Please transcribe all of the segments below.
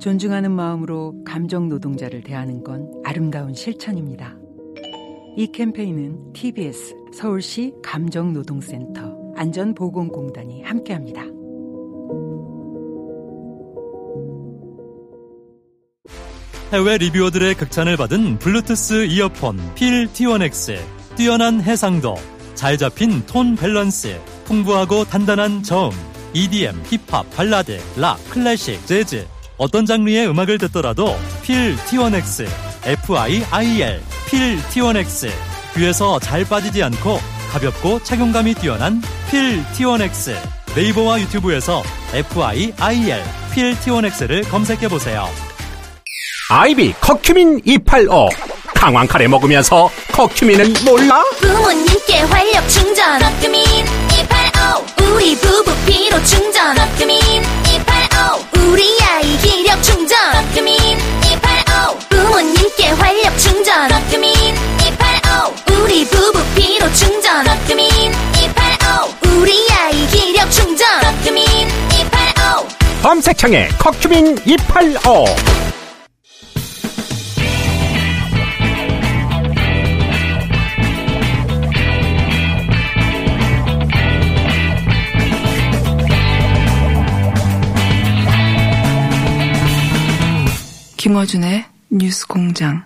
존중하는 마음으로 감정 노동자를 대하는 건 아름다운 실천입니다. 이 캠페인은 TBS 서울시 감정노동센터 안전보건공단이 함께합니다. 해외 리뷰어들의 극찬을 받은 블루투스 이어폰 필 T1X 뛰어난 해상도 잘 잡힌 톤 밸런스 풍부하고 단단한 저음 EDM, 힙합, 발라드, 락, 클래식, 재즈 어떤 장르의 음악을 듣더라도 필 T1X FIIL 필 T1X 귀에서 잘 빠지지 않고 가볍고 착용감이 뛰어난 필 T1X 네이버와 유튜브에서 FIIL 필 T1X를 검색해보세요. 아이비 커큐민 285 강황 카레 먹으면서 커큐민은 몰라? 부모님께 활력 충전 커큐민 285 우리 부부 피로 검색창에 커큐민 285 김어준의 뉴스 공장.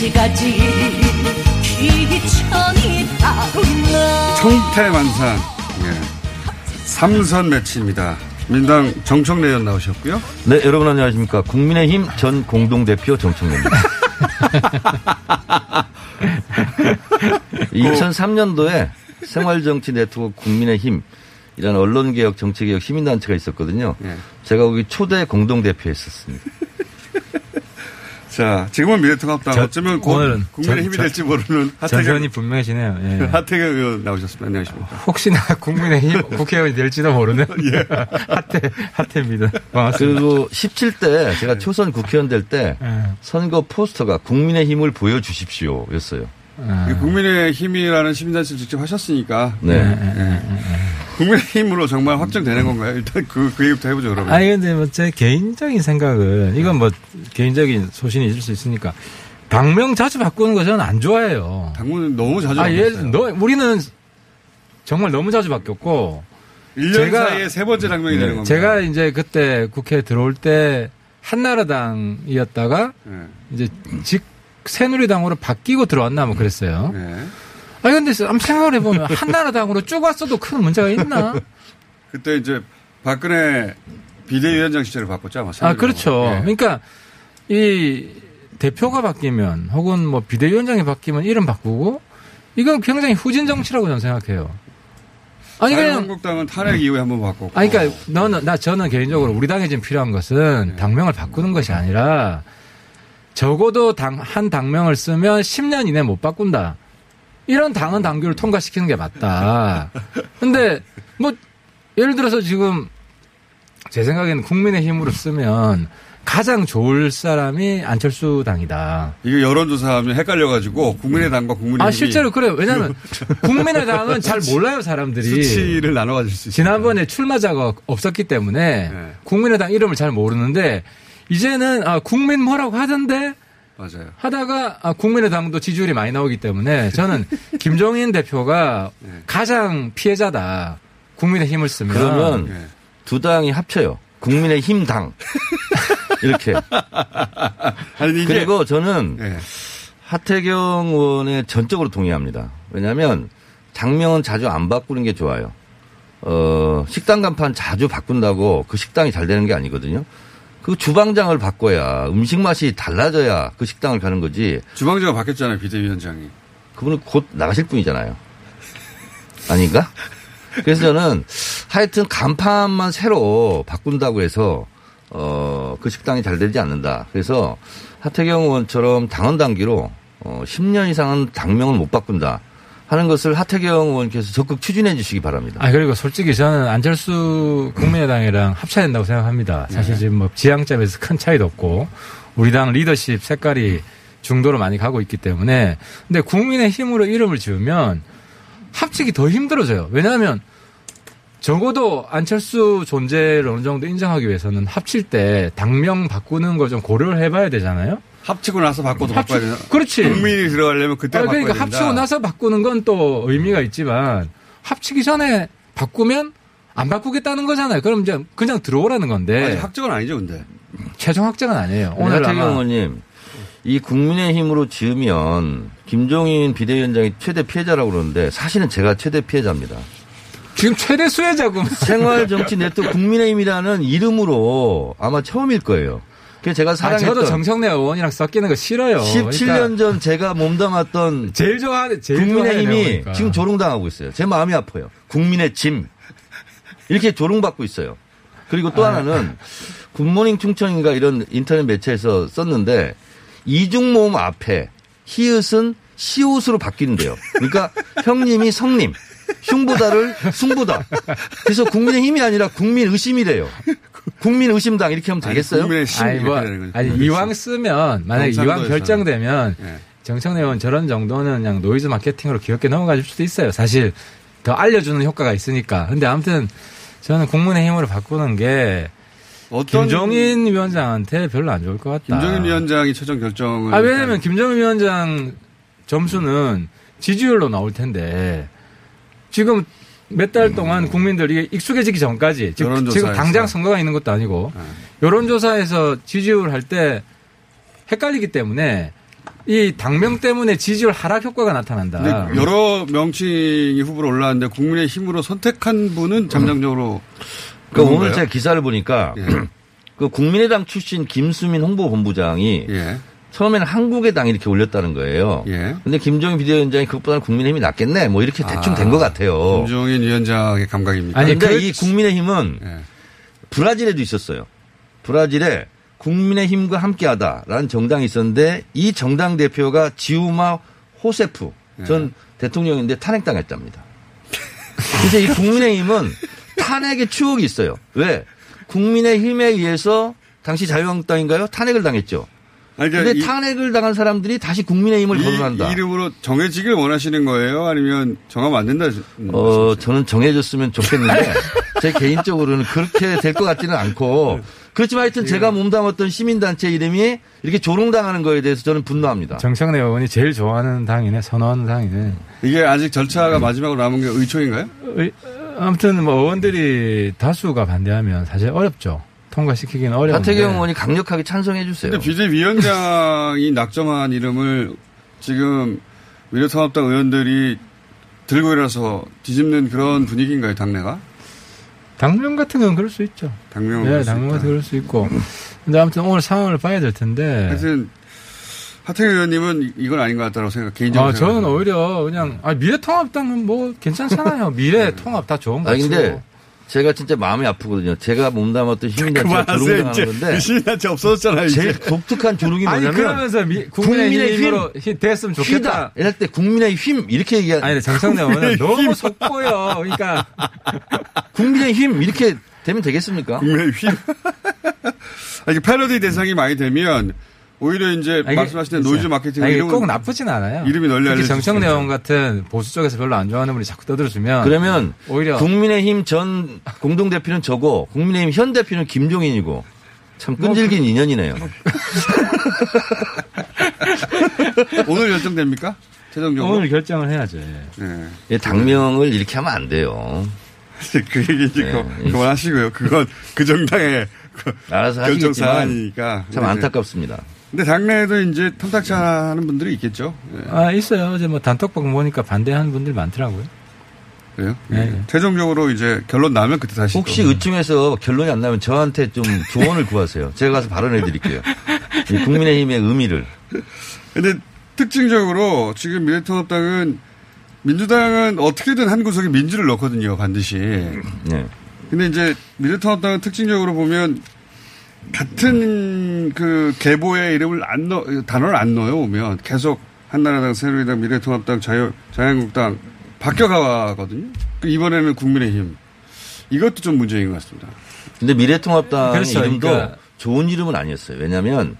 가지가지 귀천이 따로나 청태만상 예. 삼선 매치입니다. 민당 정청래 의원 나오셨고요. 네, 여러분 안녕하십니까. 국민의힘 전 공동대표 정청래입니다. 2003년도에 생활정치 네트워크 국민의힘 이라는 언론개혁, 정치개혁 시민단체가 있었거든요. 예. 제가 거기 초대 공동대표였었습니다. 자, 지금은 미래통합당 저- 어쩌면 곧 오늘은 국민의 전- 힘이 전- 될지 모르는 전선이 하태경, 분명해지네요. 예. 하태경 의원 나오셨습니다. 안녕하십니까. 혹시나 국민의 힘 국회의원이 될지도 모르는 하태 하태입니다. 반갑습니다. 그리고 17대 제가 초선 국회의원 될때 예. 선거 포스터가 국민의 힘을 보여주십시오 였어요. 예. 국민의 힘이라는 시민단체 직접 하셨으니까 네. 국민의 힘으로 정말 확정되는 건가요? 일단 그, 그 얘기부터 해보죠, 그러면. 아니 근데 뭐 제 개인적인 생각은 이건 뭐 개인적인 소신이 있을 수 있으니까 당명 자주 바꾸는 거 저는 안 좋아해요. 당문은 너무 자주 아. 예를 너 우리는 정말 너무 자주 바뀌었고 1년 제가- 사이에 세 번째 당명이 네. 되는 겁니다. 제가 이제 그때 국회에 들어올 때 한나라당이었다가 네. 이제 직 새누리당으로 바뀌고 들어왔나 뭐 그랬어요. 네. 아니 근데 한번 생각을 해보면 한나라당으로 쭉 왔어도 큰 문제가 있나? 그때 이제 박근혜 비대위원장 시절을 바꿨죠, 아마. 아 그렇죠. 네. 그러니까 이 대표가 바뀌면 혹은 뭐 비대위원장이 바뀌면 이름 바꾸고 이건 굉장히 후진 정치라고 저는 생각해요. 아니 그냥 자유한국당은 탄핵 이후에 한번 바꿨고. 아니 그러니까 너는 나 저는 개인적으로 우리 당에 지금 필요한 것은 당명을 바꾸는 것이 아니라 적어도 당 한 당명을 쓰면 10년 이내 못 바꾼다. 이런 당헌 당규를 통과시키는 게 맞다. 근데 뭐 예를 들어서 지금 제 생각에는 국민의 힘으로 쓰면 가장 좋을 사람이 안철수 당이다. 이게 여론조사하면 헷갈려가지고 국민의당과 국민의힘이 아 실제로 그래요. 왜냐하면 국민의당은 잘 몰라요 사람들이. 수치를 나눠 가질 수 있어요. 지난번에 출마 자가 없었기 때문에 네. 국민의당 이름을 잘 모르는데 이제는 아 국민 뭐라고 하던데 맞아요. 하다가 아, 국민의당도 지지율이 많이 나오기 때문에 저는 김종인 대표가 네. 가장 피해자다. 국민의 힘을 쓰면 그러면 네. 두 당이 합쳐요. 국민의 힘 당. 이렇게. 아니, 이게. 그리고 저는 네. 하태경 의원에 전적으로 동의합니다. 왜냐하면 장명은 자주 안 바꾸는 게 좋아요. 어, 식당 간판 자주 바꾼다고 그 식당이 잘 되는 게 아니거든요. 그그 주방장을 바꿔야 음식 맛이 달라져야 그 식당을 가는 거지. 주방장이 바뀌었잖아요, 비대위원장이. 그분은 곧 나가실 분이잖아요. 아닌가? 그래서 저는 하여튼 간판만 새로 바꾼다고 해서 어, 그 식당이 잘 되지 않는다. 그래서 하태경 의원처럼 당원 단기로 어, 10년 이상은 당명을 못 바꾼다. 하는 것을 하태경 의원께서 적극 추진해 주시기 바랍니다. 아 그리고 솔직히 저는 안철수 국민의당이랑 합쳐야 된다고 생각합니다. 사실 지금 뭐 지향점에서 큰 차이도 없고 우리 당 리더십 색깔이 중도로 많이 가고 있기 때문에 근데 국민의 힘으로 이름을 지으면 합치기 더 힘들어져요. 왜냐하면 적어도 안철수 존재를 어느 정도 인정하기 위해서는 합칠 때 당명 바꾸는 걸 좀 고려를 해봐야 되잖아요. 합치고 나서 바꿔도 합치- 바꿔야 되나? 그렇지. 국민이 들어가려면 그때 아, 바꿔야 그러니까 된다. 합치고 나서 바꾸는 건 또 의미가 있지만 합치기 전에 바꾸면 안 바꾸겠다는 거잖아요. 그럼 이제 그냥 들어오라는 건데 아직 확정은 아니죠, 근데. 최종 확정은 아니에요. 오늘 아마 의원님, 이 국민의힘으로 지으면 김종인 비대위원장이 최대 피해자라고 그러는데 사실은 제가 최대 피해자입니다. 지금 최대 수혜자금 생활정치 네트워크 국민의힘이라는 이름으로 아마 처음일 거예요. 그래서 제가 아, 사랑했던 저도 정청래 의원이랑 섞이는 거 싫어요. 17년 그러니까 전 제가 몸담았던 제일 좋아하는 제일 국민의힘이 좋아하는 애니까. 지금 조롱당하고 있어요. 제 마음이 아파요. 국민의 짐. 이렇게 조롱받고 있어요. 그리고 또 아. 하나는 굿모닝 충청인가 이런 인터넷 매체에서 썼는데 이중 모음 앞에 히읗은 시옷으로 바뀌는데요. 그러니까 형님이 성님, 흉보다를 숭보다. 그래서 국민의 힘이 아니라 국민 의심이래요. 국민 의심당 이렇게 하면 되겠어요? 국민의 심 아니, 뭐. 아니 국민의 이왕 심. 쓰면 만약에 이왕. 결정되면 예. 정청래 의원 저런 정도는 그냥 노이즈 마케팅으로 귀엽게 넘어갈 수도 있어요. 사실 더 알려주는 효과가 있으니까. 근데 아무튼 저는 국민의힘으로 바꾸는 게 어떤 김종인 위원장한테 별로 안 좋을 것 같다. 김종인 위원장이 최종 결정을 아, 왜냐면 김정은 위원장 점수는 지지율로 나올 텐데 지금 몇 달 동안 국민들이 익숙해지기 전까지 지금. 지금 당장 선거가 있는 것도 아니고 네. 여론조사에서 지지율 할 때 헷갈리기 때문에 이 당명 때문에 지지율 하락 효과가 나타난다. 여러 명칭이 후보로 올라왔는데 국민의 힘으로 선택한 분은 잠정적으로 그 오늘? 제가 기사를 보니까 예. 그 국민의당 출신 김수민 홍보본부장이 예. 처음에는 한국의 당 이렇게 올렸다는 거예요. 예. 근데 김종인 비대위원장이 그것보다는 국민의힘이 낫겠네. 뭐 이렇게 대충 된것 같아요. 김종인 위원장의 감각입니까? 아니, 그런데 그- 이 국민의힘은 예. 브라질에도 있었어요. 브라질에 국민의힘과 함께하다라는 정당이 있었는데 이 정당 대표가 지우마 호세프 전 대통령인데 탄핵당했답니다. 이제 이 국민의힘은 탄핵의 추억이 있어요. 왜? 국민의힘에 의해서 당시 자유한국당인가요? 탄핵을 당했죠. 아니, 근데 그러니까 이- 탄핵을 당한 사람들이 다시 국민의힘을 이, 거론한다. 이름으로 정해지길 원하시는 거예요? 아니면 정하면 안 된다? 어, 저는 정해졌으면 좋겠는데, 제 개인적으로는 그렇게 될 것 같지는 않고, 그렇지만 하여튼 제가 몸담았던 시민단체 이름이 이렇게 조롱당하는 거에 대해서 저는 분노합니다. 정청래 의원이 제일 좋아하는 당이네, 선호하는 당이네. 이게 아직 절차가 마지막으로 남은 게 의총인가요? 의- 아무튼 뭐 의원들이 다수가 반대하면 사실 어렵죠. 통과시키기는 어려운데. 하태경 의원이 강력하게 찬성해 주세요. 근데 비대위원장이 낙점한 이름을 지금 미래통합당 의원들이 들고 일어나서 뒤집는 그런 분위기인가요, 당내가? 당명 같은 건 그럴 수 있죠. 당명. 네, 당명 같은 건 그럴 수 있고. 근데 아무튼 오늘 상황을 봐야 될 텐데. 하여튼 하태경 의원님은 이건 아닌 것 같다고 생각, 개인적으로. 아, 저는 생각합니다. 오히려 그냥, 아, 미래통합당은 뭐 괜찮잖아요. 미래통합 다 좋은 거죠. 아니, 근데 제가 진짜 마음이 아프거든요. 제가 몸담았던 시민단체가 그만하세요, 조롱당하는 이제. 건데, 시민단체 없어졌잖아요, 이제. 제일 독특한 조롱이 아니, 뭐냐면, 그러면서 미, 국민의 힘으로 힘 됐으면! 좋겠다. 이럴 때 국민의 힘! 이렇게 얘기하는 아니, 정청래 의원은 너무 속보여. 그러니까. 국민의 힘! 이렇게 되면 되겠습니까? 국민의 힘. 아, 이게 패러디 대상이 많이 되면 오히려 이제 아니, 말씀하신 노이즈 마케팅 아니, 이름은 꼭 나쁘진 않아요. 이름이 널리 정청래 수 의원 같은 보수 쪽에서 별로 안 좋아하는 분이 자꾸 떠들어주면. 그러면 오히려. 국민의힘 전 공동 대표는 저고 국민의힘 현 대표는 김종인이고 참 끈질긴 인연이네요. 오늘 결정됩니까? 최종적으로. 오늘 결정을 해야죠. 예. 네. 예, 당명을 이렇게 하면 안 돼요. 그 얘기 이제 네. 그, 그만하시고요. 그건 그 정당의 그 알아서 결정 사안이니까. 참. 안타깝습니다. 근데 당내에도 이제 탐탁치 않은 분들이 있겠죠. 예. 아, 있어요. 이제 뭐 단톡방 보니까 반대하는 분들 많더라고요. 그래요? 네. 최종적으로 이제 결론 나면 그때 다시. 혹시 또. 의중에서 결론이 안 나면 저한테 좀 조언을 구하세요. 제가 가서 발언해 드릴게요. 이 국민의힘의 의미를. 근데 특징적으로 지금 미래통합당은 민주당은 어떻게든 한 구석에 민주를 넣거든요, 반드시. 네. 근데 이제 미래통합당은 특징적으로 보면 같은 그 계보의 이름을 안 넣, 단어를 안 넣어요, 오면. 계속 한나라당, 새누리당, 미래통합당, 자유, 자유한국당 바뀌어가거든요. 그 이번에는 국민의힘. 이것도 좀 문제인 것 같습니다. 근데 미래통합당 그렇죠. 이름도 그러니까- 좋은 이름은 아니었어요. 왜냐하면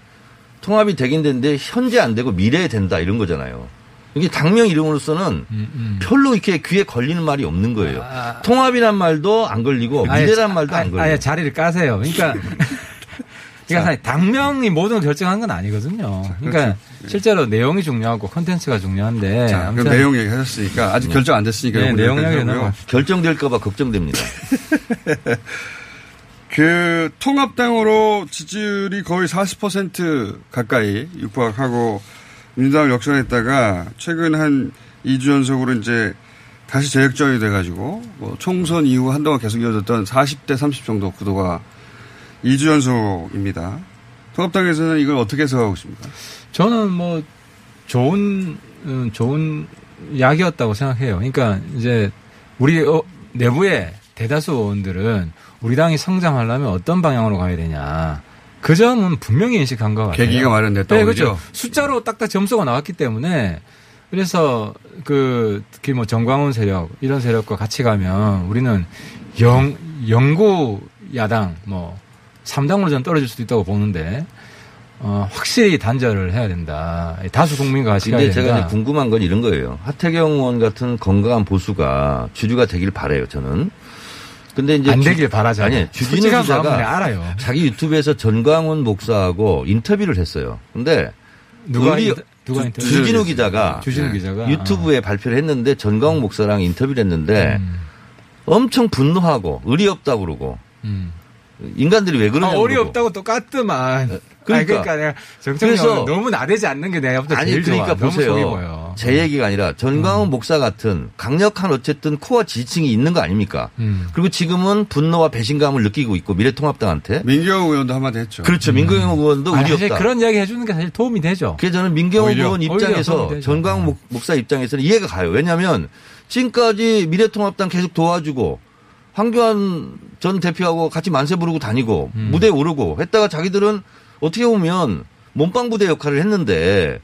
통합이 되긴 되는데 현재 안 되고 미래에 된다 이런 거잖아요. 이게 당명 이름으로서는 음, 별로 이렇게 귀에 걸리는 말이 없는 거예요. 통합이란 말도 안 걸리고 미래란 자- 말도 안 아예- 걸려요. 아예 자리를 까세요. 그러니까 그러니까 사실 당명이 모든 걸 결정한 건 아니거든요. 그러니까 실제로 내용이 중요하고 컨텐츠가 중요한데 자, 아무튼 내용 얘기하셨으니까 아직 결정 안 됐으니까 네, 내용 여기까지 얘기는 하고요. 결정될까봐 걱정됩니다. 그 통합당으로 지지율이 거의 40% 가까이 육박하고 민주당을 역전했다가 최근 한 2주 연속으로 이제 다시 재역전이 돼가지고 뭐 총선 이후 한동안 계속 이어졌던 40대 30 정도 구도가 2주 연속입니다. 통합당에서는 이걸 어떻게 해석하고 있습니까? 저는 뭐 좋은 음, 좋은 약이었다고 생각해요. 그러니까 이제 우리 어, 내부의 대다수 의원들은 우리 당이 성장하려면 어떤 방향으로 가야 되냐. 그 점은 분명히 인식한 것 같아요. 계기가 마련됐다고 네? 그렇죠. 숫자로 딱딱 점수가 나왔기 때문에 그래서 그 특히 뭐 정광훈 세력 이런 세력과 같이 가면 우리는 영 영구 야당 뭐 3당으로 전 떨어질 수도 있다고 보는데 어, 확실히 단절을 해야 된다. 다수 국민과 같이 근데. 제가 이제 궁금한 건 이런 거예요. 하태경 의원 같은 건강한 보수가 주류가 되길 바래요. 저는. 근데 이제 안 주- 되길 바라잖아요. 아니 주진우 기자가 알아요. 자기 유튜브에서 전광훈 목사하고 인터뷰를 했어요. 근데 누가 우리 인터- 누가 주- 인터뷰? 주진우 기자가 주진우 네. 기자가 유튜브에 발표를 했는데 전광훈 목사랑 인터뷰를 했는데 음. 엄청 분노하고 의리 없다고 그러고 음. 인간들이 왜 그러냐 아, 고 어리 없다고 똑같더만. 그러니까. 아니, 그러니까 내가 정청래 그래서- 너무 나대지 않는 게 내가 볼때 아니 제일 그러니까 좋아. 보세요. 제 얘기가 아니라 전광훈 목사 같은 강력한 어쨌든 코어 지층이 있는 거 아닙니까? 음. 그리고 지금은 분노와 배신감을 느끼고 있고 미래통합당한테 민경 의원도 한마디 했죠. 그렇죠. 민경영 의원도 아니, 의리 사실 없다. 그런 이야기 해주는 게 사실 도움이 되죠. 그래서 저는 민경호 오히려- 의원 입장에서. 전광훈 목- 목사 입장에서는 이해가 가요. 왜냐하면 지금까지 미래통합당 계속 도와주고 황교안 전 대표하고 같이 만세 부르고 다니고 음. 무대에 오르고 했다가 자기들은 어떻게 보면 몸빵 부대 역할을 했는데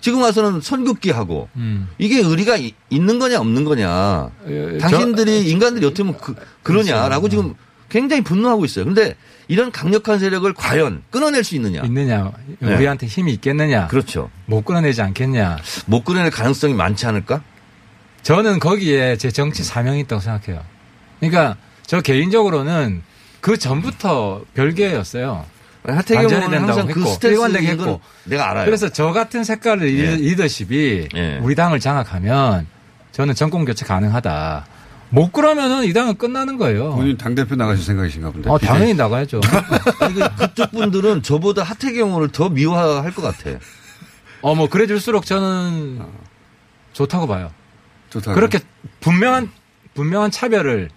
지금 와서는 선긋기 하고 음. 이게 의리가 이- 있는 거냐 없는 거냐. 에, 당신들이 인간들이 어떻게 보면 그, 그러냐라고 지금 굉장히 분노하고 있어요. 근데 이런 강력한 세력을 과연 끊어낼 수 있느냐. 있느냐, 네. 우리한테 힘이 있겠느냐, 그렇죠. 못 끊어내지 않겠냐. 못 끊어낼 가능성이 많지 않을까? 저는 거기에 제 정치 사명이 있다고 생각해요. 그러니까 저 개인적으로는 그 전부터 별개였어요. 하태경 의원은 항상 그건 했고. 내가 알아요. 그래서 저 같은 색깔의 예. 리더십이 예. 우리 당을 장악하면 저는 정권 교체 가능하다. 못 그러면은 이 당은 끝나는 거예요. 본인 당 대표 나가실 생각이신가 본데. 어, 당연히 나가야죠. 그, 그쪽 분들은 저보다 하태경 의원을 더 미워할 것 같아. 어, 뭐, 그래 줄수록 저는 좋다고 봐요. 좋다. 그렇게 분명한, 분명한 차별을,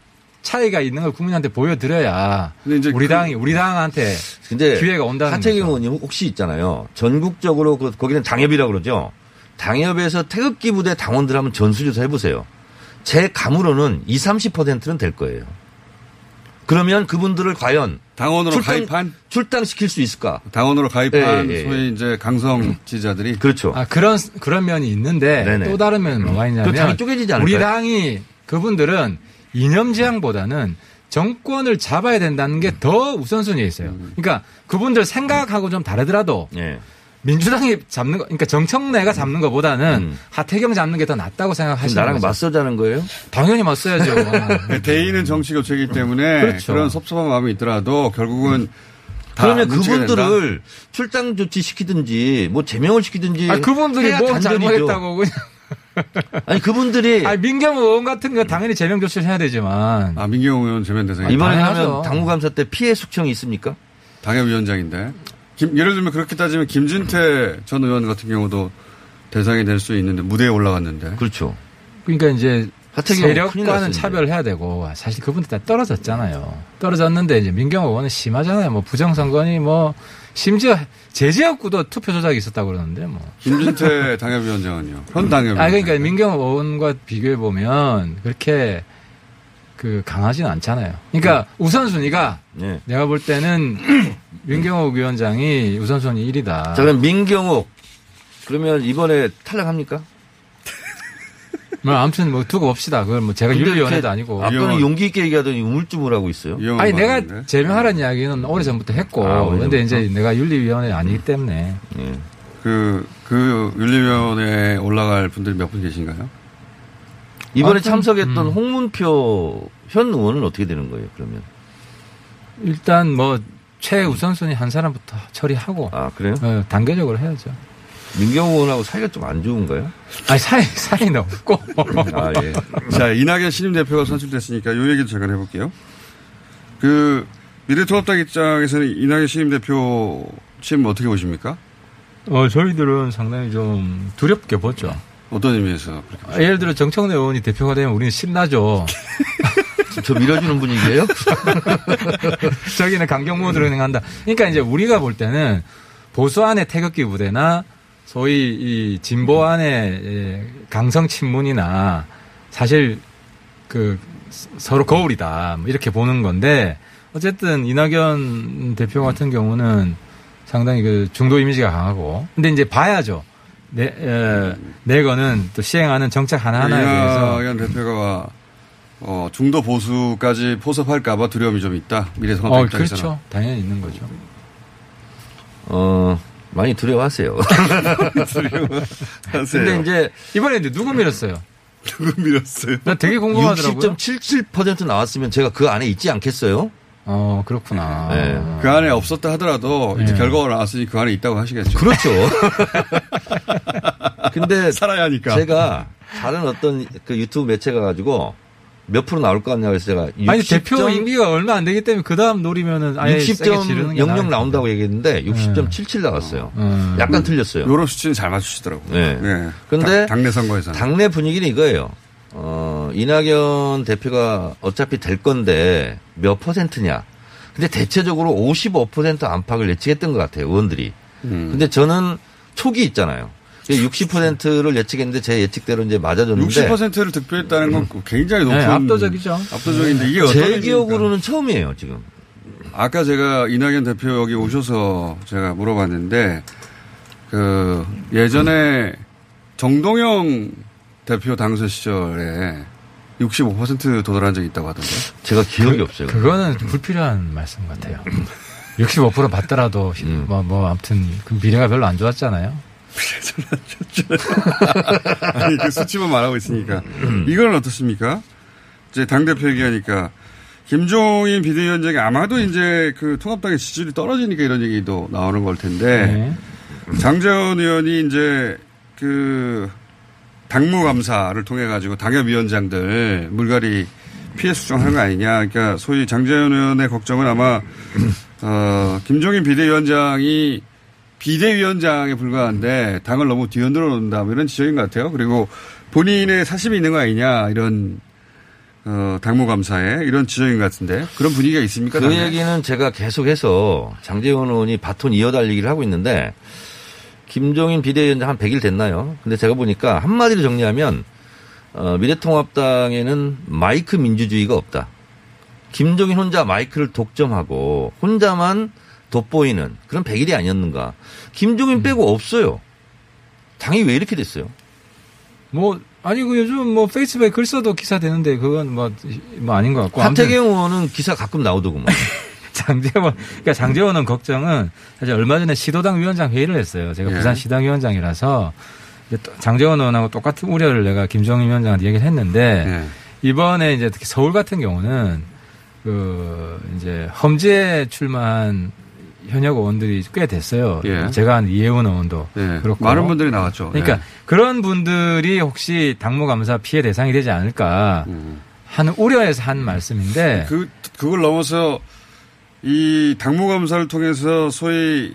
차이가 있는 걸 국민한테 보여드려야 근데 이제 우리 그- 당이, 우리 당한테 근데 기회가 온다는 하태경 거죠. 의원이 혹시 있잖아요. 전국적으로 그 거기는 당협이라고 그러죠. 당협에서 태극기 부대 당원들 한번 전수조사 해보세요. 제 감으로는 20, 30%는 될 거예요. 그러면 그분들을 과연 당원으로 출당- 가입한 출당시킬 수 있을까? 당원으로 가입한 예, 예, 예. 소위 이제 강성 지지자들이 그렇죠. 아, 그런, 그런 면이 있는데 네네. 또 다른 면은 뭐가 당이 있냐면 쪼개지지 않을까요? 우리 당이 그분들은 이념 지향보다는 정권을 잡아야 된다는 게 더 우선순위에 있어요. 음. 그러니까 그분들 생각하고 좀 다르더라도 예. 민주당이 잡는 거, 그러니까 정청래가 잡는 것보다는 음. 하태경 잡는 게 더 낫다고 생각하시는 나랑 거죠. 맞서자는 거예요? 당연히 맞서야죠. 그 대의는 정치 교체이기 때문에 그렇죠. 그런 섭섭한 마음이 있더라도 결국은 다 그러면. 그분들을 출당 조치 시키든지 뭐 제명을 시키든지 아, 그분들이 뭐. 잘못했다고 그냥. 아니 그분들이 아, 민경 의원 같은 거 당연히 제명 조치를 해야 되지만. 아 민경 의원 제면 대상이 이번에. 하면 당무감사 때 피해 숙청이 있습니까? 당협위원장인데 김- 예를 들면 그렇게 따지면 김진태 전 의원 같은 경우도 대상이 될 수 있는데 무대에 올라갔는데 그렇죠. 그러니까 이제 세력과는. 차별해야 되고 사실 그분들 다 떨어졌잖아요. 떨어졌는데 이제 민경호 의원은 심하잖아요. 뭐 부정선거니 뭐 심지어 제지역구도 투표 조작이 있었다고 그러는데 뭐. 김진태 당협위원장은요. 현 당협위원장. 아 그러니까 민경호 의원과 비교해 보면 그렇게 그 강하지는 않잖아요. 그러니까 우선순위가 네. 내가 볼 때는 민경호 위원장이 우선순위 1위다. 자, 그럼 민경욱. 그러면 이번에 탈락합니까? 뭐 아무튼 뭐 두고 봅시다. 그걸 뭐 제가 윤리위원회도 아니고. 아까는 용기 있게 얘기하더니 우물쭈물하고 있어요. 아니 내가 발언인데. 제명하라는 이야기는 오래 전부터 했고, 아, 근데 이제? 내가 윤리위원회 아니기 때문에 예. 그, 그 윤리위원회에 올라갈 분들이 몇 분 계신가요? 이번에 아, 좀, 참석했던 음. 홍문표 현 의원은 어떻게 되는 거예요, 그러면? 일단 뭐 최우선순위 한 사람부터 처리하고 아, 그래요? 어, 단계적으로 해야죠. 민경욱 의원하고 사이가 좀 안 좋은가요? 아니 사이 사이는 없고. 아, 예. 자, 이낙연 신임 대표가 선출됐으니까 요 얘기도 잠깐 해볼게요. 그, 미래통합당 입장에서는 이낙연 신임 대표 취임 어떻게 보십니까? 어 저희들은 상당히 좀 두렵게 보죠. 어떤 의미에서 그렇게 아, 예를 들어 정청래 의원이 대표가 되면 우리는 신나죠. 저 밀어주는 분위기예요? 저기는 강경 모드로 행한다. 그러니까 이제 우리가 볼 때는 보수 안의 태극기 부대나 소위 이 진보 안의 예, 강성 친문이나 사실 그 서로 거울이다 뭐 이렇게 보는 건데 어쨌든 이낙연 대표 같은 경우는 상당히 그 중도 이미지가 강하고 근데 이제 봐야죠. 내, 에, 내거는 또 시행하는 정책 하나하나에 대해서 이낙연 대표가 어, 중도 보수까지 포섭할까봐 두려움이 좀 있다. 미래통합당 어. 그렇죠. 당연히 있는 거죠. 어, 많이 두려워하세요. 하세요. 근데 이제 이번에 근데 누구 밀었어요? 누구 밀었어요? 나 되게 궁금하더라고요. 60.77% 나왔으면 제가 그 안에 있지 않겠어요? 어, 그렇구나. 네. 그 안에 없었다 하더라도 이제 네. 결과가 나왔으니 그 안에 있다고 하시겠죠. 그렇죠. 근데 살아야 하니까. 제가 다른 어떤 그 유튜브 매체가 가지고 몇 프로 나올 것 같냐고 해서 제가 60. 아니, 대표 임기가 얼마 안 되기 때문에 그 다음 노리면은 아예 세게 지르는 게60.00 나을 나온다고. 얘기했는데 60.77 나왔어요. 음. 약간 틀렸어요. 요런 수치는 잘 맞추시더라고요. 네. 근데 당내 선거에서는. 당내 분위기는 이거예요. 어, 이낙연 대표가 어차피 될 건데 몇 퍼센트냐. 근데 대체적으로 55% 안팎을 예측했던 것 같아요, 의원들이. 음. 근데 저는 촉이 있잖아요. 60%를 예측했는데 제 예측대로 이제 맞아줬는데 60%를 득표했다는 건 굉장히 높은 네, 압도적이죠. 압도적인데 이게 어떤 제 의미입니까? 기억으로는 처음이에요, 지금. 아까 제가 이낙연 대표 여기 오셔서 제가 물어봤는데 그 예전에 정동영 대표 당선 시절에 65% 도달한 적이 있다고 하던데. 제가 기억이 없어요. 그거는 불필요한 말씀 같아요. 65% 받더라도 음. 뭐, 뭐 아무튼 그 미래가 별로 안 좋았잖아요. 아니 그 수치만 말하고 있으니까 이건 어떻습니까? 이제 당 대표 얘기하니까 김종인 비대위원장이 아마도 이제 그 통합당의 지지율이 떨어지니까 이런 얘기도 나오는 걸 텐데 네. 장재원 의원이 이제 그 당무감사를 통해 가지고 당협위원장들 물갈이 피해 수정하는 거 아니냐. 그러니까 소위 장재원 의원의 걱정은 아마 어 김종인 비대위원장이 비대위원장에 불과한데 당을 너무 뒤흔들어 놓는다 뭐 이런 지적인 것 같아요. 그리고 본인의 사심이 있는 거 아니냐 이런 어 당무 감사에 이런 지적인 것 같은데 그런 분위기가 있습니까? 그 당내? 얘기는 제가 계속해서 장재원 의원이 바톤 이어달리기를 하고 있는데 김종인 비대위원장 한 100일 됐나요? 근데 제가 보니까 한마디로 정리하면 어, 미래통합당에는 마이크 민주주의가 없다. 김종인 혼자 마이크를 독점하고 혼자만 돋보이는 그런 100일이 아니었는가. 김종인 빼고 없어요. 당이 왜 이렇게 됐어요? 뭐 아니 그 요즘 뭐 페이스북에 글 써도 기사 되는데 그건 뭐, 뭐 아닌 것 같고 하태경 의원은 기사 가끔 나오더구만. 장재원 그러니까 장재원은 걱정은 사실 얼마 전에 시도당 위원장 회의를 했어요. 제가 예. 부산 시당 위원장이라서 장재원 의원하고 똑같은 우려를 내가 김종인 위원장한테 얘기를 했는데 네. 이번에 이제 특히 서울 같은 경우는 그 이제 험지에 출마한 현역 의원들이 꽤 됐어요. 예. 제가 한 이혜원 의원도 네. 그렇고 많은 분들이 나왔죠. 그러니까 네. 그런 분들이 혹시 당무 감사 피해 대상이 되지 않을까 음. 하는 우려에서 한 말씀인데 그 그걸 넘어서 이 당무 감사를 통해서 소위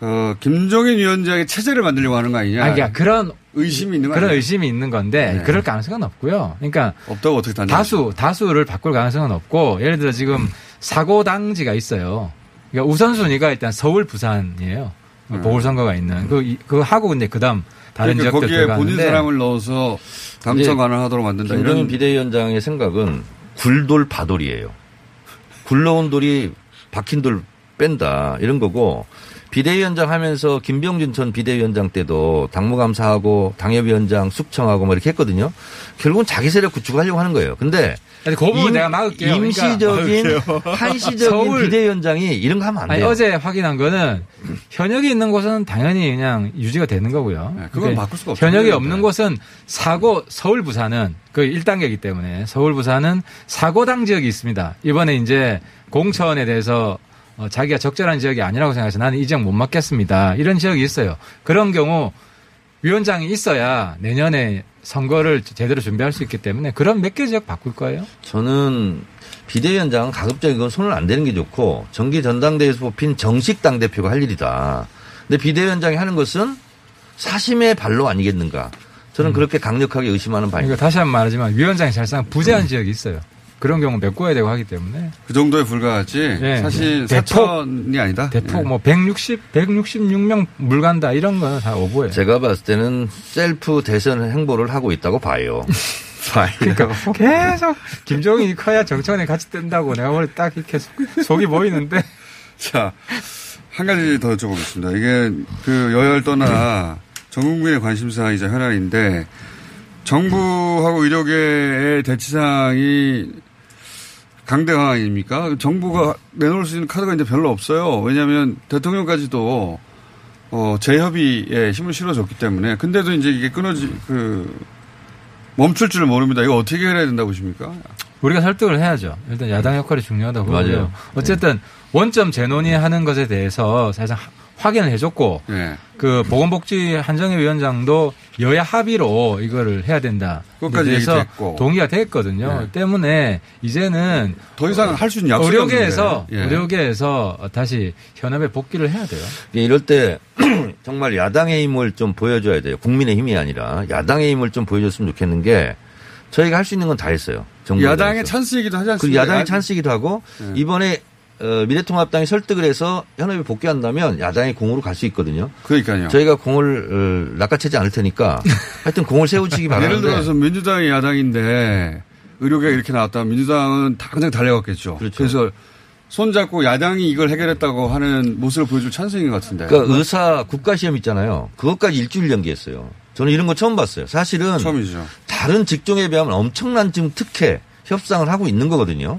어, 김종인 위원장의 체제를 만들려고 하는 거 아니냐. 아니, 그러니까 그런 의심이 있는 거 그런 아니에요? 의심이 있는 건데 네. 그럴 가능성은 없고요. 그러니까 없다고 어떻게? 다수 다수를 바꿀 가능성은 없고 예를 들어 지금 사고 당지가 있어요. 그러니까 우선순위가 일단 서울 부산이에요. 음. 보궐선거가 있는 그 이- 그거 하고 근데 그 다음 다른 그러니까 지역들 거기에 본인 사람을 넣어서 당선 가능하도록 만든다. 이런 비대위원장의 생각은 굴돌 바돌이에요. 굴러온 돌이 박힌 돌 뺀다 이런 거고 비대위원장 하면서 김병준 전 비대위원장 때도 당무감사하고 당협위원장 숙청하고 뭐 이렇게 했거든요. 결국은 자기 세력 구축하려고 하는 거예요. 근데 아니, 그 부분 임- 내가 막을게요. 그러니까 임시적인 한시적인 서울- 비대위원장이 이런 거 하면 안 아니, 돼요. 어제 확인한 거는 현역이 있는 곳은 당연히 그냥 유지가 되는 거고요. 네, 그건 그러니까 바꿀 수가 없죠. 현역이 네. 없는 곳은 사고 서울 부산은 그 1단계이기 때문에 서울 부산은 사고당 지역이 있습니다. 이번에 이제 공천에 대해서 어, 자기가 적절한 지역이 아니라고 생각해서 나는 이 지역 못 맡겠습니다. 이런 지역이 있어요. 그런 경우 위원장이 있어야 내년에 선거를 제대로 준비할 수 있기 때문에 그런 몇 개 지역 바꿀 거예요. 저는 비대위원장은 가급적이 그건 손을 안 대는 게 좋고 정기 전당대회에서 뽑힌 정식 당대표가 할 일이다. 근데 비대위원장이 하는 것은 사심의 발로 아니겠는가. 저는 그렇게 강력하게 의심하는 바입니다. 다시 한 번 말하지만 위원장이 사실상 부재한 지역이 있어요. 그런 경우 메꿔야 되고 하기 때문에 그 정도에 불과하지 네. 사실 대폭- 사천이 아니다. 대폭 예. 뭐 160, 166명 물 간다 이런 거는 다 오보예요. 제가 봤을 때는 셀프 대선 행보를 하고 있다고 봐요. 그러니까 계속 김종인이 커야 정청원에 같이 뜬다고 내가 원래 딱 이렇게 속- 속이 보이는데 자, 한 가지 더 여쭤보겠습니다. 이게 그 여야를 떠나 전 국민의 관심사이자 현안인데 정부하고 의료계의 대치상이 강대강 아닙니까? 정부가 내놓을 수 있는 카드가 이제 별로 없어요. 왜냐하면 대통령까지도 어, 재협의에 힘을 실어줬기 때문에. 근데도 이제 이게 끊어지, 그, 멈출 줄 모릅니다. 이거 어떻게 해야 된다고 보십니까? 우리가 설득을 해야죠. 일단 야당 역할이 중요하다고 맞아요. 보고요. 어쨌든 원점 재논의하는 것에 대해서 사실상 하- 확인을 해줬고 예. 그 보건복지 한정희 위원장도 여야 합의로 이거를 해야 된다. 그것까지 얘기됐고. 동의가 됐거든요. 네. 때문에 이제는 더 이상 할수 있는 약속이 의료계에서 없는데. 예. 의료계에서 다시 현업에 복귀를 해야 돼요. 이럴 때 정말 야당의 힘을 좀 보여줘야 돼요. 국민의 힘이 아니라 야당의 힘을 좀 보여줬으면 좋겠는 게 저희가 할 수 있는 건 다 했어요. 정부 야당의. 찬스이기도 하지 그 않습니까? 야당의 찬스이기도 하고 네. 이번에 어, 미래통합당이 설득을 해서 현업에 복귀한다면 야당이 공으로 갈 수 있거든요. 그러니까요. 저희가 공을 어, 낚아채지 않을 테니까 하여튼 공을 세우시기 바라는데 예를 들어서 민주당이 야당인데 의료계가 이렇게 나왔다면 민주당은 당장 달려갔겠죠. 그렇죠. 래서 손잡고 야당이 이걸 해결했다고 하는 모습을 보여줄 찬스인 것 같은데. 그러니까 의사 국가시험 있잖아요. 그것까지 일주일 연기했어요. 저는 이런 거 처음 봤어요. 사실은 처음이죠. 다른 직종에 비하면 엄청난 지금 특혜 협상을 하고 있는 거거든요.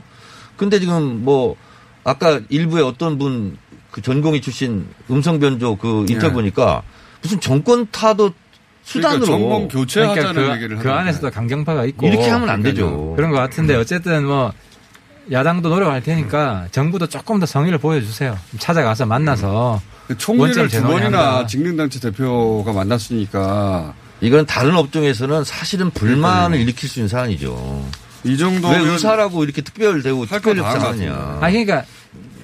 근데 지금 뭐 아까 일부에 어떤 분 그 전공의 출신 음성 변조 그 인터뷰 예. 보니까 무슨 정권 타도 수단으로 그러니까 전공 교체하자는 그러니까 얘기를 그, 그 하던데. 안에서도 강경파가 있고 이렇게 하면 안 그러니까요. 되죠. 그런 것 같은데 어쨌든 뭐 야당도 노력할 테니까 정부도 조금 더 성의를 보여주세요. 찾아가서 만나서 그 총리를 두. 번이나 직능당체 대표가 만났으니까 이건 다른 업종에서는 사실은 불만을 일으킬 수 있는 사안이죠. 이왜 정도면 의사라고 이렇게 특별 대우 특별. 같습니다. 아 그러니까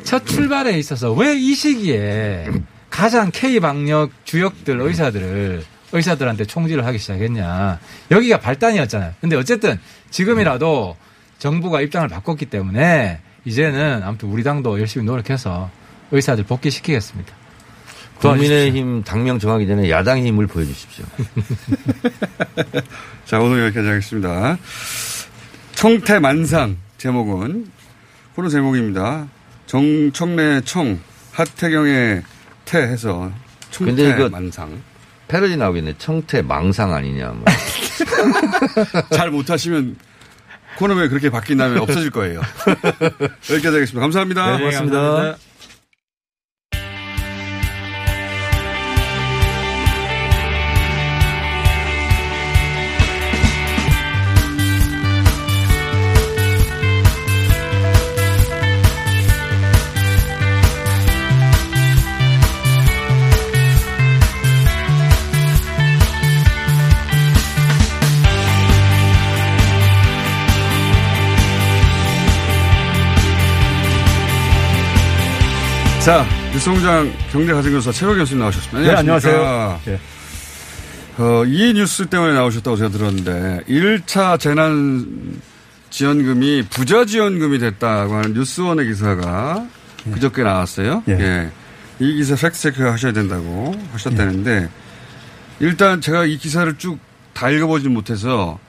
첫 출발에 있어서 왜 이 시기에 가장 K 방역 주역들 의사들을 의사들한테 총질을 하기 시작했냐. 여기가 발단이었잖아요. 근데 어쨌든 지금이라도 정부가 입장을 바꿨기 때문에 이제는 아무튼 우리 당도 열심히 노력해서 의사들 복귀시키겠습니다. 국민의힘 당명 정하기 전에 야당의 힘을 보여주십시오. 자, 오늘 여기까지 하겠습니다. 청태만상 제목은 코너 제목입니다. 정청래 청 하태경의 태 해서 청태만상. 패러디 나오겠네. 청태 망상 아니냐. 뭐. 잘 못하시면 코너에 그렇게 바뀐다면 없어질 거예요. 여기까지 하겠습니다. 감사합니다. 네, 감사합니다. 자, 뉴스공장 경제가정교사 최박 교수님 나오셨습니다. 네, 안녕하십니까. 안녕하세요. 어, 이 뉴스 때문에 나오셨다고 제가 들었는데 1차 재난 지원금이 부자 지원금이 됐다고 하는 뉴스원의 기사가 그저께 나왔어요. 예. 예. 이 기사 팩트체크 하셔야 된다고 하셨다는데 일단 제가 이 기사를 쭉 다 읽어보진 못해서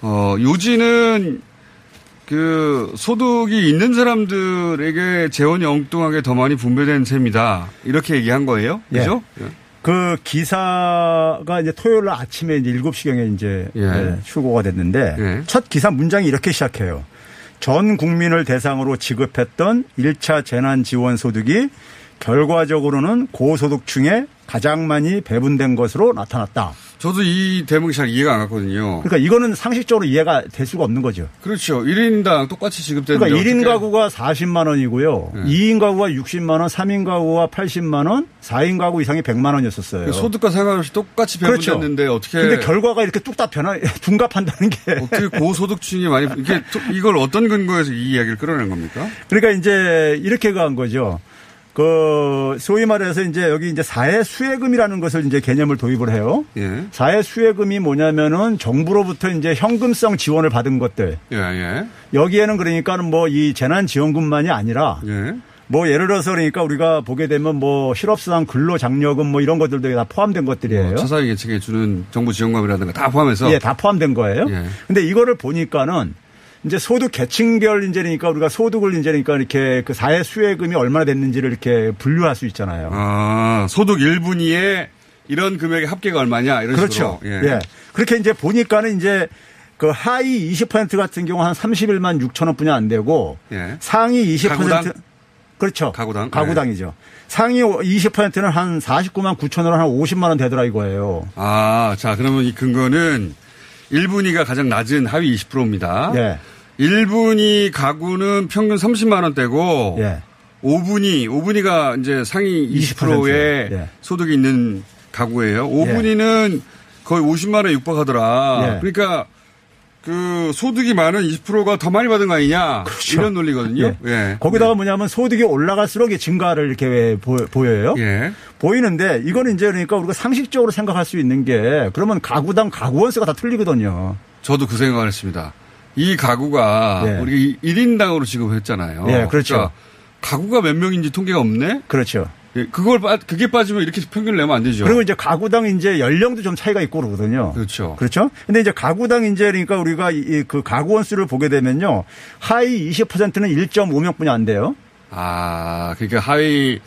어, 요지는 그 소득이 있는 사람들에게 재원이 엉뚱하게 더 많이 분배된 셈이다. 이렇게 얘기한 거예요. 예. 그죠? 그 기사가 이제 토요일 날 아침에 이제 7시경에 이제 예. 예, 출고가 됐는데 예. 첫 기사 문장이 이렇게 시작해요. 전 국민을 대상으로 지급했던 1차 재난 지원 소득이 결과적으로는 고소득층에 가장 많이 배분된 것으로 나타났다. 저도 이 대목이 잘 이해가 안 갔거든요. 그러니까 이거는 상식적으로 이해가 될 수가 없는 거죠. 그렇죠. 1인당 똑같이 지급되는데. 그러니까 1인 어떻게- 가구가 40만 원이고요. 네. 2인 가구가 60만 원, 3인 가구가 80만 원, 4인 가구 이상이 100만 원이었었어요. 그 소득과 상관없이 똑같이 그렇죠. 배분됐는데 어떻게. 근데 결과가 이렇게 뚝딱 변화, 둔갑한다는 게. 어떻게 고소득층이 많이. 이게 또 이걸 어떤 근거에서 이 이야기를 끌어낸 겁니까? 그러니까 이제 이렇게 간 거죠. 그 소위 말해서 이제 여기 이제 사회 수혜금이라는 것을 이제 개념을 도입을 해요. 예. 사회 수혜금이 뭐냐면은 정부로부터 이제 현금성 지원을 받은 것들. 예, 예. 여기에는 그러니까는 뭐 이 재난 지원금만이 아니라 예. 뭐 예를 들어서 그러니까 우리가 보게 되면 뭐 실업수당 근로장려금 뭐 이런 것들도 다 포함된 것들이에요. 차사회 계층에 주는 정부 지원금이라든가 다 포함해서. 예, 다 포함된 거예요. 예. 근데 이거를 보니까는 이제 소득 계층별 이제니까 우리가 소득을 이제니까 이렇게 그 사회 수혜금이 얼마나 됐는지를 이렇게 분류할 수 있잖아요. 아, 소득 1분위에 이런 금액의 합계가 얼마냐 이런 그렇죠. 식으로. 예. 그렇게 이제 보니까는 이제 그 하위 20% 같은 경우 한 31만 6천 원뿐이 안 되고 예. 상위 20% 가구당? 그렇죠. 가구당? 가구당이죠. 상위 20%는 한 49만 9천 원, 한 50만 원 되더라 이거예요. 아, 자, 그러면 이 근거는 1분위가 가장 낮은 하위 20%입니다. 예. 1분위 가구는 평균 30만 원대고 예. 5분위, 5분위가 이제 상위 20%의 20%, 예. 소득이 있는 가구예요. 5분위는 거의 50만 원에 육박하더라. 예. 그러니까 그 소득이 많은 20%가 더 많이 받은 거 아니냐 이런 논리거든요. 예. 예. 거기다가 뭐냐면 소득이 올라갈수록 이 증가를 이렇게 보여요. 예. 보이는데 이거는 이제 그러니까 우리가 상식적으로 생각할 수 있는 게 그러면 가구당 가구원 수가 다 틀리거든요. 저도 그 생각을 했습니다. 이 가구가 예. 우리 1인당으로 지급했잖아요. 예, 그렇죠. 그러니까 가구가 몇 명인지 통계가 없네? 그렇죠. 예, 그걸 빠, 그게 빠지면 이렇게 평균을 내면 안 되죠. 그리고 이제 가구당 이제 연령도 좀 차이가 있고 그러거든요. 그렇죠. 그렇죠. 근데 이제 가구당 이제 그러니까 우리가 이 그 가구 원 수를 보게 되면요. 하위 20%는 1.5명뿐이 안 돼요. 아, 그러니까 하위,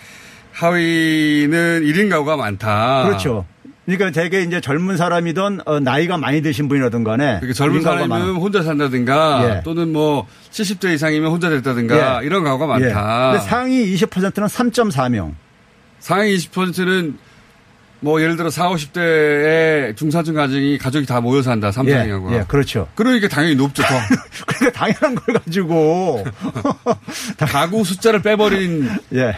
하위는 1인 가구가 많다. 그렇죠. 그러니까 되게 이제 젊은 사람이든 어, 나이가 많이 드신 분이라든 간에 그러니까 젊은 사람이면 많아. 혼자 산다든가 예. 또는 뭐 70대 이상이면 혼자 됐다든가 예. 이런 가구가 예. 많다. 근데 상위 20%는 3.4명. 상위 20%는 뭐 예를 들어 40, 50대의 중산층 가정이 가족이 다 모여 산다. 예, 삼성하고. 예, 그렇죠. 그러니까 당연히 높죠. 더. 그러니까 당연한 걸 가지고 가구 숫자를 빼버린 예.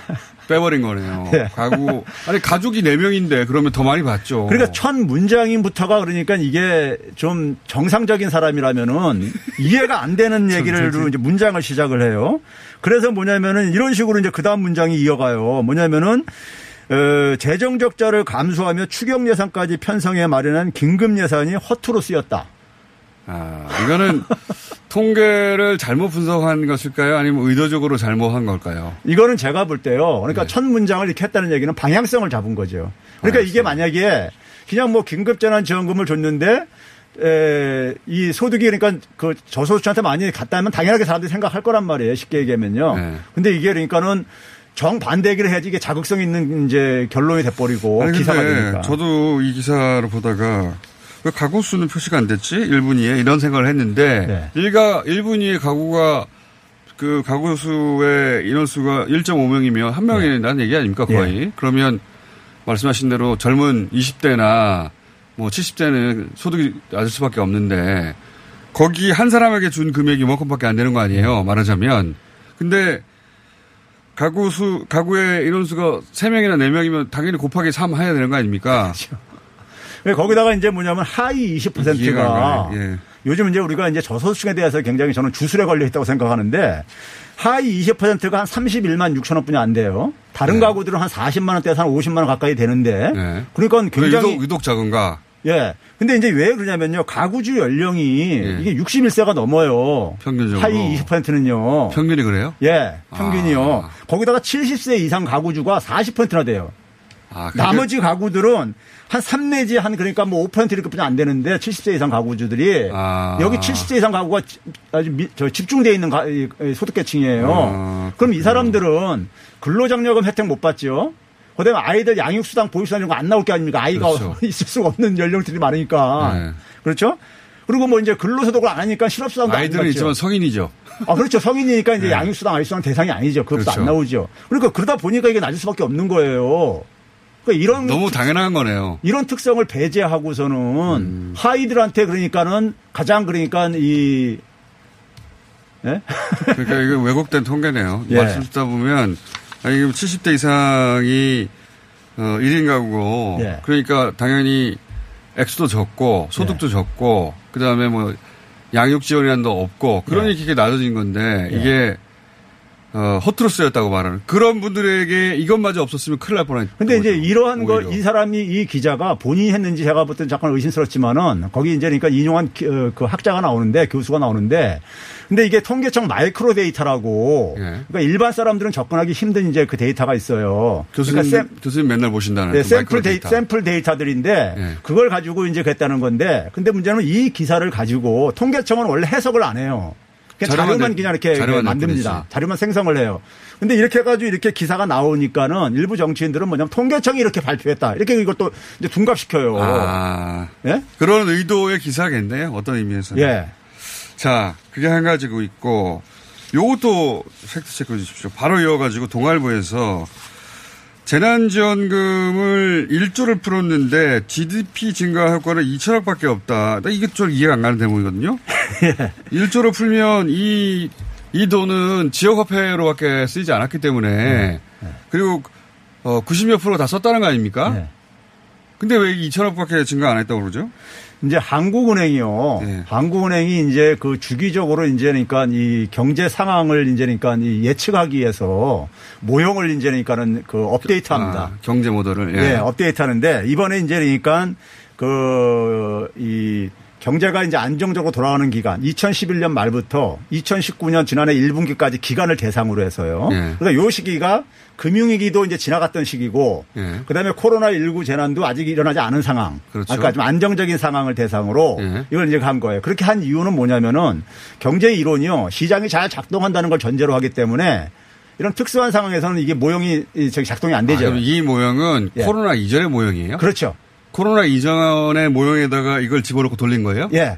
빼버린 거네요. 예. 가구 아니 가족이 4명인데 그러면 더 많이 받죠. 그러니까 첫 문장인부터가 그러니까 이게 좀 정상적인 사람이라면은 이해가 안 되는 얘기를 이제 문장을 시작을 해요. 그래서 뭐냐면은 이런 식으로 이제 그 다음 문장이 이어가요. 뭐냐면은 어, 재정 적자를 감수하며 추경 예산까지 편성해 마련한 긴급 예산이 허투루 쓰였다. 아, 이거는 통계를 잘못 분석한 것일까요? 아니면 의도적으로 잘못한 걸까요? 이거는 제가 볼 때요. 그러니까 네. 첫 문장을 이렇게 했다는 얘기는 방향성을 잡은 거죠. 그러니까 이게 만약에 그냥 뭐 긴급재난지원금을 줬는데 에, 이 소득이 그러니까 그 저소득층한테 많이 갔다면 당연하게 사람들이 생각할 거란 말이에요. 쉽게 얘기하면요. 네. 근데 이게 그러니까는 정반대 얘기를 해야지 이게 자극성 있는 이제 결론이 돼버리고 아니, 기사가 되니까. 저도 이 기사를 보다가 왜 가구 수는 표시가 안 됐지? 1분위에 이런 생각을 했는데 네. 일가 1분위에 가구가 그 가구 수의 인원수가 1.5명이면 한 명이라는 얘기 아닙니까 거의? 그러면 말씀하신 대로 젊은 20대나 뭐 70대는 소득이 낮을 수밖에 없는데 거기 한 사람에게 준 금액이 이만큼밖에 안 되는 거 아니에요? 말하자면. 근데 가구 수, 가구의 인원수가 3명이나 4명이면 당연히 곱하기 3 해야 되는 거 아닙니까? 거기다가 이제 뭐냐면 하위 이해가 안 20%가 가네. 예. 요즘 이제 우리가 이제 저소득층에 대해서 굉장히 저는 주술에 걸려 있다고 생각하는데 하위 20%가 한 31만 6천 원뿐이 안 돼요. 다른 가구들은 한 40만 원대에서 한 50만 원 가까이 되는데 네. 그러니까 그 굉장히 유독, 유독 작은가? 예. 근데 이제 왜 그러냐면요. 가구주 연령이 예. 이게 61세가 넘어요. 평균적으로. 하위 20%는요. 평균이 그래요? 예. 평균이요. 아. 거기다가 70세 이상 가구주가 40%나 돼요. 아, 그러니까 나머지 가구들은 한 3 내지 한 그러니까 뭐 5% 이렇게 뿐이 안 되는데 70세 이상 가구주들이 아. 여기 70세 이상 가구가 지- 아주 미- 저 집중돼 있는 가- 소득계층이에요. 아, 그럼 이 사람들은 근로장려금 혜택 못 받죠. 그다음에 아이들 양육수당, 보육수당 이런 거 안 나올 게 아닙니까? 아이가 그렇죠. 있을 수가 없는 연령들이 많으니까. 네. 그렇죠? 그리고 뭐 이제 근로소득을 안 하니까 실업수당도 안 아이들은. 있지만 성인이죠. 아, 그렇죠. 성인이니까 이제 네. 양육수당, 아이수당 대상이 아니죠. 그것도 그렇죠. 안 나오죠. 그러니까 그러다 보니까 이게 낮을 수밖에 없는 거예요. 그러니까 이런 너무 당연한 거네요. 이런 특성을 배제하고서는 음. 하이들한테 그러니까는 가장 그러니까 이 예? 그러니까 이거 왜곡된 통계네요. 예. 말씀 듣다 보면 아니 70대 이상이 어 1인 가구고 예. 그러니까 당연히 액수도 적고 예. 소득도 적고 그 다음에 뭐 양육 지원이란도 없고 그러니 이게 낮아진 건데 예. 이게 어 허투루 쓰였다고 말하는 그런 분들에게 이것마저 없었으면 큰일 날 뻔한 근데 이제 이러한 걸. 이 사람이 이 기자가 본인이 했는지 제가 볼땐 잠깐 의심스럽지만은 거기 이제 그러니까 인용한 기- 어, 그 학자가 나오는데 교수가 나오는데 근데 이게 통계청 마이크로 데이터라고 예. 그러니까 일반 사람들은 접근하기 힘든 이제 그 데이터가 있어요. 교수님 그러니까 샘- 교수님 맨날 보신다는 네, 그 샘플 데이, 데이터. 샘플 데이터들인데 예. 그걸 가지고 이제 그랬다는 건데 근데 문제는 이 기사를 가지고 통계청은 원래 해석을 안 해요. 그냥 자료만 자료만 내- 그냥 이렇게 자료만 만듭니다. 자료만 생성을 해요. 근데 이렇게 해가지고 이렇게 기사가 나오니까는 일부 정치인들은 뭐냐면 통계청이 이렇게 발표했다. 이렇게 이것도 이제 둔갑시켜요. 아 예? 그런 의도의 기사겠네요. 어떤 의미에서. 예. 자, 그게 한 가지고 있고, 요것도 팩트 체크 해 주십시오. 바로 이어가지고 동아일보에서 재난지원금을 1조를 풀었는데 GDP 증가 효과는 2천억 밖에 없다. 나 이게 좀 이해가 안 가는 대목이거든요. 1조를 풀면 이, 이 돈은 지역화폐로밖에 쓰이지 않았기 때문에 그리고 어, 90몇 프로 다 썼다는 거 아닙니까? 네. 근데 왜 2천억 밖에 증가 안 했다고 그러죠? 이제 한국은행이요. 네. 한국은행이 이제 그 주기적으로 이제 그러니까 이 경제 상황을 이제 그러니까 이 예측하기 위해서 모형을 이제 그러니까는 그 업데이트 합니다. 아, 경제 모델을. 예. 네, 업데이트 하는데 이번에 이제 그러니까 그이 경제가 이제 안정적으로 돌아가는 기간 2011년 말부터 2019년 지난해 1분기까지 기간을 대상으로 해서요. 예. 그러니까 요 시기가 금융위기도 이제 지나갔던 시기고 예. 그다음에 코로나19 재난도 아직 일어나지 않은 상황. 그렇죠. 그러니까 좀 안정적인 상황을 대상으로 예. 이걸 이제 한 거예요. 그렇게 한 이유는 뭐냐면은 경제 이론이요. 시장이 잘 작동한다는 걸 전제로 하기 때문에 이런 특수한 상황에서는 이게 모형이 이 저기 작동이 안 아, 되죠. 그럼 이 모형은 예. 코로나 이전의 모형이에요? 그렇죠. 코로나 이전의 모형에다가 이걸 집어넣고 돌린 거예요? 예.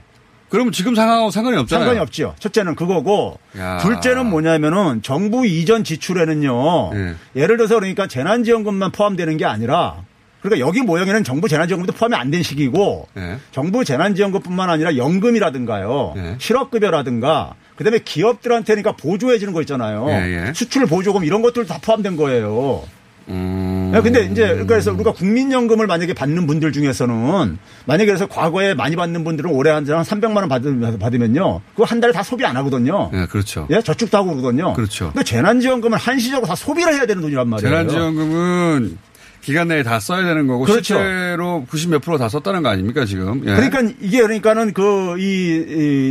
그럼 지금 상황하고 상관이 없잖아요. 상관이 없죠. 첫째는 그거고 야. 둘째는 뭐냐면은 정부 이전 지출에는요. 예. 예를 들어서 그러니까 재난지원금만 포함되는 게 아니라 그러니까 여기 모형에는 정부 재난지원금도 포함이 안 된 시기고 예. 정부 재난지원금뿐만 아니라 연금이라든가요. 예. 실업급여라든가 그다음에 기업들한테 그러니까 보조해 주는 거 있잖아요. 예, 예. 수출 보조금 이런 것들 다 포함된 거예요. 음. 야, 근데 이제 그래서 우리가 국민연금을 만약에 받는 분들 중에서는 만약에 그래서 과거에 많이 받는 분들은 올해 한 300만 원 받으면, 받으면요. 그거 한 달에 다 소비 안 하거든요. 예, 그렇죠. 예, 저축도 하고 그러거든요. 그렇죠. 근데 재난지원금은 한시적으로 다 소비를 해야 되는 돈이란 말이에요. 재난지원금은 기간 내에 다 써야 되는 거고 그렇죠. 실제로 90 몇 프로 다 썼다는 거 아닙니까 지금? 예. 그러니까 이게 그러니까는 그, 이,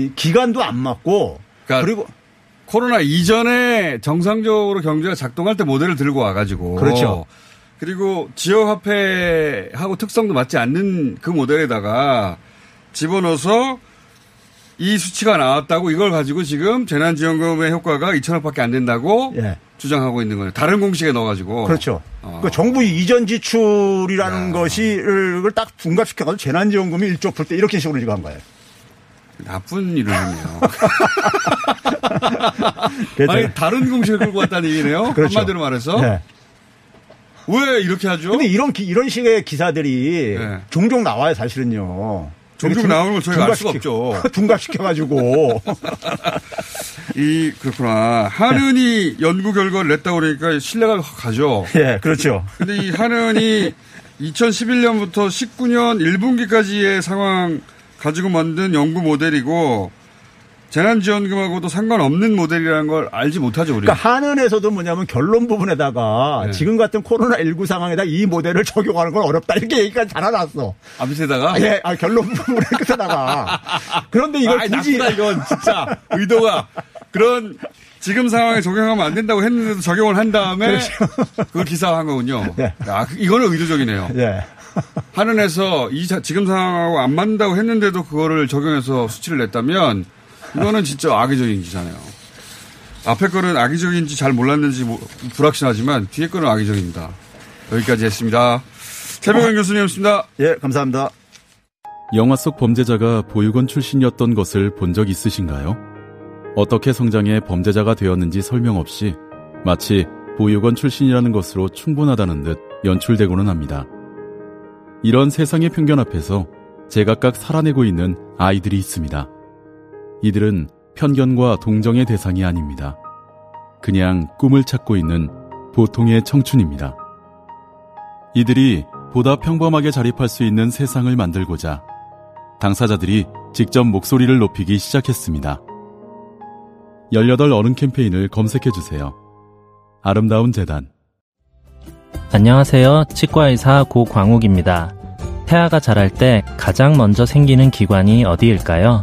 이 기간도 안 맞고 그러니까 그리고 코로나 이전에 정상적으로 경제가 작동할 때 모델을 들고 와가지고 그렇죠. 그리고 지역화폐하고 특성도 맞지 않는 그 모델에다가 집어넣어서 이 수치가 나왔다고 이걸 가지고 지금 재난지원금의 효과가 2천억 밖에 안 된다고 예. 주장하고 있는 거예요. 다른 공식에 넣어가지고. 그렇죠. 어. 그 정부 이전 지출이라는. 것이 를딱 둔갑시켜가지고 재난지원금이 1조 풀 때 이렇게 식으로 지금 한 거예요. 나쁜 이론이네요. 그래서 아니 다른 공식을 끌고 왔다는 얘기네요. 그렇죠. 한마디로 말해서 네. 왜 이렇게 하죠? 근데 이런 기- 이런 식의 기사들이 네. 종종 나와요, 사실은요. 종종 둔- 나오는 걸 저희가 알 수가 없죠. 둔갑시켜가지고. 이 그렇구나. 한은이 연구 결과를 냈다고 그러니까 신뢰가 확 가죠. 예, 그렇죠. 근데 이 한은이 2011년부터 19년 1분기까지의 상황 가지고 만든 연구 모델이고 재난지원금하고도 상관없는 모델이라는 걸 알지 못하죠 우리. 그러니까 한은에서도 뭐냐면 결론 부분에다가 네. 지금 같은 코로나19 상황에다 이 모델을 적용하는 건 어렵다. 이렇게 얘기가 달아놨어. 아 밑에다가. 아, 예, 아, 결론 부분의 끝에다가. 그런데 이걸 아이, 굳이. 나쁘다, 이건 진짜 의도가 그런 지금 상황에 적용하면 안 된다고 했는데도 적용을 한 다음에 그걸 기사화한 거군요. 네. 아, 그- 이거는 의도적이네요. 예. 한은에서 이 자- 지금 상황하고 안 맞는다고 했는데도 그거를 적용해서 수치를 냈다면 이거는 진짜 악의적인 기사네요. 앞에 거는 악의적인지 잘 몰랐는지 뭐- 불확실하지만 뒤에 거는 악의적입니다. 여기까지 했습니다. 최병현 교수님이었습니다. 예, 감사합니다. 영화 속 범죄자가 보육원 출신이었던 것을 본 적 있으신가요? 어떻게 성장해 범죄자가 되었는지 설명 없이 마치 보육원 출신이라는 것으로 충분하다는 듯 연출되고는 합니다. 이런 세상의 편견 앞에서 제각각 살아내고 있는 아이들이 있습니다. 이들은 편견과 동정의 대상이 아닙니다. 그냥 꿈을 찾고 있는 보통의 청춘입니다. 이들이 보다 평범하게 자립할 수 있는 세상을 만들고자 당사자들이 직접 목소리를 높이기 시작했습니다. 18 어른 캠페인을 검색해주세요. 아름다운 재단. 안녕하세요. 치과의사 고광욱입니다. 태아가 자랄 때 가장 먼저 생기는 기관이 어디일까요?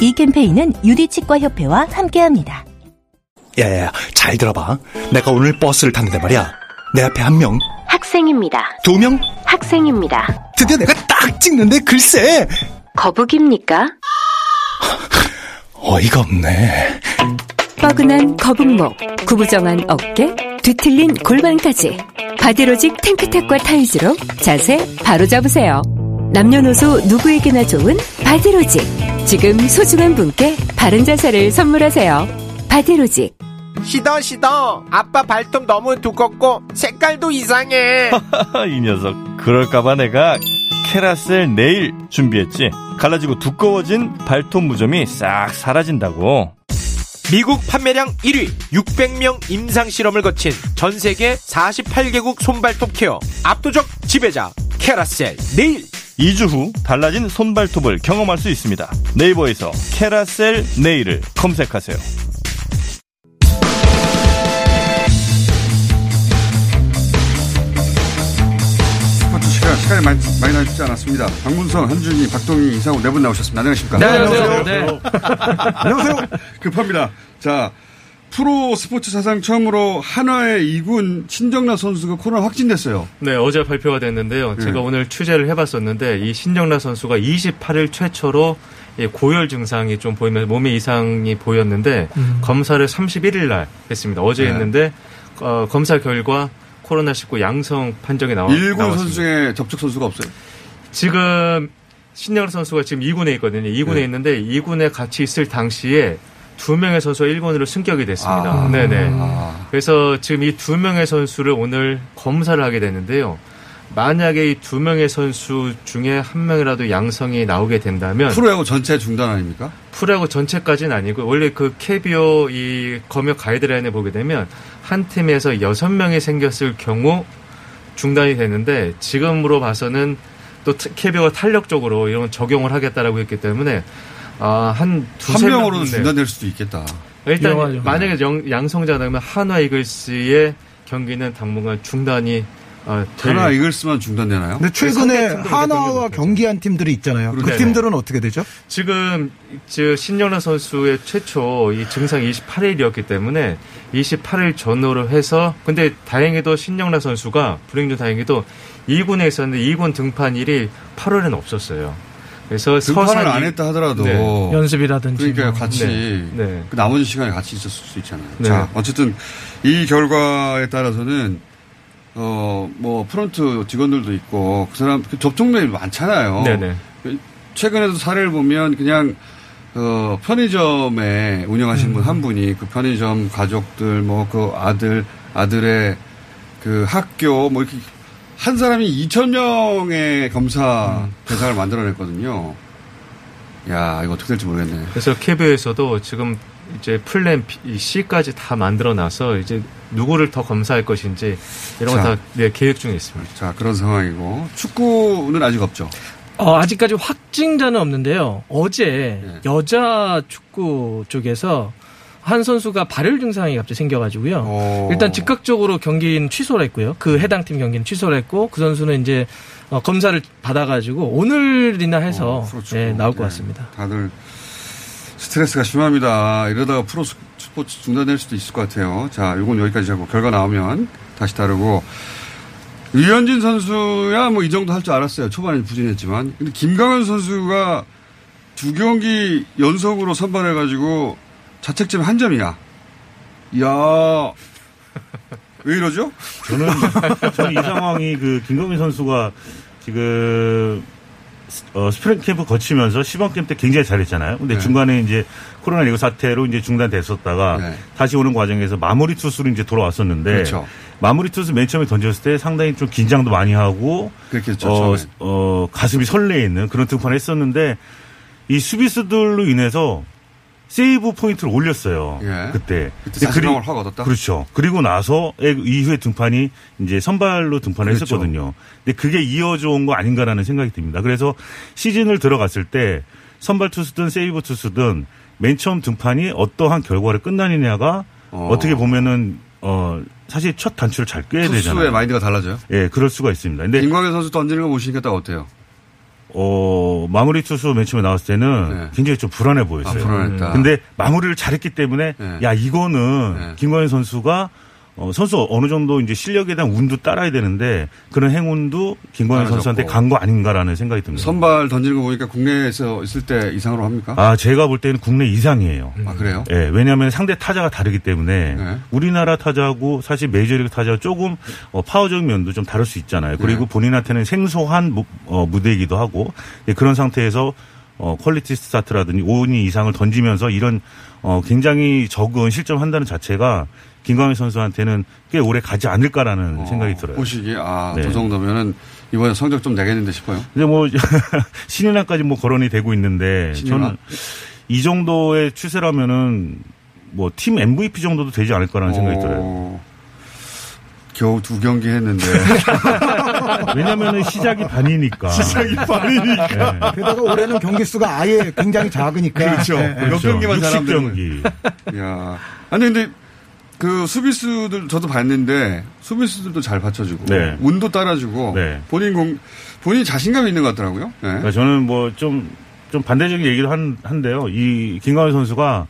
이 캠페인은 유디치과협회와 함께합니다. 야야야, 잘 들어봐. 내가 오늘 버스를 탔는데 말이야. 내 앞에 한 명, 학생입니다. 두 명, 학생입니다. 드디어 내가 딱 찍는데 글쎄. 거북입니까? 어이가 없네. 뻐근한 거북목, 구부정한 어깨, 뒤틀린 골반까지 바디로직 탱크탑과 타이즈로 자세 바로 잡으세요. 남녀노소 누구에게나 좋은 바디로직. 지금 소중한 분께 바른 자세를 선물하세요. 바디로직. 시더 시더 아빠 발톱 너무 두껍고 색깔도 이상해 이 녀석 그럴까봐 내가 캐라셀 네일 준비했지 갈라지고 두꺼워진 발톱 무좀이 싹 사라진다고 미국 판매량 1위 600명 임상 실험을 거친 전 세계 48개국 손발톱 케어 압도적 지배자 캐라셀 네일 2주 후 달라진 손발톱을 경험할 수 있습니다 네이버에서 캐라셀 네일을 검색하세요 스포츠 시간, 시간이 많이, 많이 남지 않았습니다. 박문성, 한준희, 박동희, 이상우 네분 나오셨습니다. 안녕하십니까? 네, 안녕하세요. 네. 안녕하세요. 급합니다. 자, 프로 스포츠 사상 처음으로 한화의 2군 신정라 선수가 코로나 확진됐어요. 네, 어제 발표가 됐는데요. 네. 제가 오늘 취재를 해봤었는데 이 신정라 선수가 28일 최초로 이 고열 증상이 좀 보이면서 몸에 이상이 보였는데 음. 검사를 31일 날 했습니다. 어제 네. 했는데 어, 검사 결과 코로나19 양성 판정이 나와, 1군 나왔습니다. 선수 중에 접촉 선수가 없어요. 지금 신정라 선수가 지금 2군에 있거든요. 2군에 네. 있는데 2군에 같이 있을 당시에 두 명의 선수가 1군으로 승격이 됐습니다. 아. 네네. 아. 그래서 지금 이 두 명의 선수를 오늘 검사를 하게 되는데요. 만약에 이 두 명의 선수 중에 한 명이라도 양성이 나오게 된다면 프로야구 전체 중단 아닙니까? 프로야구 전체까지는 아니고 원래 그 KBO 이 검역 가이드라인에 보게 되면 한 팀에서 여섯 명이 생겼을 경우 중단이 되는데 지금으로 봐서는 또 KBO가 탄력적으로 이런 적용을 하겠다라고 했기 때문에 아, 한 두세 한 명으로도 명- 네. 중단될 수도 있겠다. 일단 위험하죠. 만약에 영- 양성자라면 한화 이글스의 경기는 당분간 중단이 어, 될 하나 이글스만 중단되나요? 근데 최근에 상대 팀도 한화와 경기한 팀들이 있잖아요. 그 네네. 팀들은 어떻게 되죠? 지금 저 신영란 선수의 최초 이 증상 28일이었기 때문에 28일 전후로 해서 근데 다행히도 신영란 선수가 불행 중 다행히도 2군에 있었는데 2군 등판일이 8월에는 없었어요. 그래서 등판을 안 했다 하더라도 네. 연습이라든지. 그러니까 뭐. 같이 네. 네. 그 나머지 시간에 같이 있었을 수 있잖아요. 네. 자, 어쨌든 이 결과에 따라서는 어 뭐 프런트 직원들도 있고 그 사람 그 접촉 면이 많잖아요. 네네. 최근에도 사례를 보면 그냥 어, 편의점에 운영하시는 분한 분이 그 편의점 가족들 뭐 그 아들 아들의 그 학교 뭐 이렇게 한 사람이 2천 명의 검사 대상을 만들어냈거든요. 야 이거 어떻게 될지 모르겠네. 그래서 KBO에서도 지금 이제 플랜 B, C까지 다 만들어 놔서 이제 누구를 더 검사할 것인지 이런 자. 거다 네, 계획 중에 있습니다. 자 그런 상황이고 축구는 아직 없죠. 어, 아직까지 확진자는 없는데요. 어제 네. 여자 축구 쪽에서 한 선수가 발열 증상이 갑자기 생겨가지고요. 어. 일단 즉각적으로 경기는 취소를 했고요. 그 해당 팀 경기는 취소를 했고 그 선수는 이제 어, 검사를 받아가지고 오늘이나 해서 프로축구. 예, 나올 것 예. 같습니다. 다들 스트레스가 심합니다. 이러다가 프로 스- 스포츠 중단될 수도 있을 것 같아요. 자, 요건 여기까지 하고 결과 나오면 다시 다루고 유현진 선수야 뭐 이 정도 할 줄 알았어요. 초반에 부진했지만. 근데 김강현 선수가 두 경기 연속으로 선발해가지고 자책점 한 점이야. 이야. 왜 이러죠? 저는 저는 이 상황이 그 김광현 선수가 지금 어, 스프링 캠프 거치면서 시범 캠프 때 굉장히 잘했잖아요. 근데 네. 중간에 이제 코로나19 사태로 이제 중단됐었다가 네. 다시 오는 과정에서 마무리 투수로 이제 돌아왔었는데 그렇죠. 마무리 투수 맨 처음에 던졌을 때 상당히 좀 긴장도 많이 하고 그렇겠죠. 어. 어, 가슴이 설레 있는 그런 등판을 했었는데 이 수비수들로 인해서 세이브 포인트를 올렸어요. 예. 그때. 그때 근데 자신감을 그리- 확 얻었다? 그렇죠. 그리고 나서 이후에 등판이 이제 선발로 등판을 그렇죠. 했었거든요. 근데 그게 이어져 온 거 아닌가라는 생각이 듭니다. 그래서 시즌을 들어갔을 때 선발 투수든 세이브 투수든 맨 처음 등판이 어떠한 결과를 끝나느냐가 어. 떻게 보면은 어 사실 첫 단추를 잘 꿰야 투수의 되잖아요. 마인드가 달라져요? 예, 그럴 수가 있습니다. 근데 김광현 선수 던지는 거 보시니까 딱 어때요? 어, 마무리 투수 맨 처음에 나왔을 때는 굉장히 좀 불안해 보였어요. 네. 아, 불안했다. 근데 마무리를 잘했기 때문에 야, 이거는 김광현 선수가 어, 선수 어느 정도 이제 실력에 대한 운도 따라야 되는데 그런 행운도 김광현. 선수한테 간 거 아닌가라는 생각이 듭니다. 선발 던지는 거 보니까 국내에서 있을 때 이상으로 합니까? 아, 제가 볼 때는 국내 이상이에요. 아, 그래요? 예, 왜냐하면 상대 타자가 다르기 때문에 우리나라 타자하고 사실 메이저리그 타자 조금 어, 파워적인 면도 좀 다를 수 있잖아요. 그리고 네. 본인한테는 생소한 무, 어, 무대이기도 하고 예, 그런 상태에서 어, 퀄리티 스타트라든지 5이닝 이상을 던지면서 이런 어, 굉장히 적은 실점 한다는 자체가 김광현 선수한테는 꽤 오래 가지 않을까라는 생각이 들어요. 보시기에 아, 네. 저 정도면은 이번에 성적 좀 내겠는데 싶어요. 근데 뭐 신인왕까지 뭐 거론이 되고 있는데 신인왕? 저는 이 정도의 추세라면은 뭐 팀 MVP 정도도 되지 않을 까라는 생각이 어, 들어요. 겨우 두 경기 했는데. 왜냐면은 시작이 반이니까. 시작이 반이니까. 네. 게다가 올해는 경기 수가 아예 굉장히 작으니까. 그렇죠. 예, 예. 몇 경기만 60 잘하면 경기. 야. 아니 근데 그 수비수들 저도 봤는데 수비수들도 잘 받쳐주고 네. 운도 따라주고 네. 본인 공 본인 자신감이 있는 것 같더라고요. 네. 그러니까 저는 뭐좀좀 반대적인 얘기를 한, 한데요. 이 김광현 선수가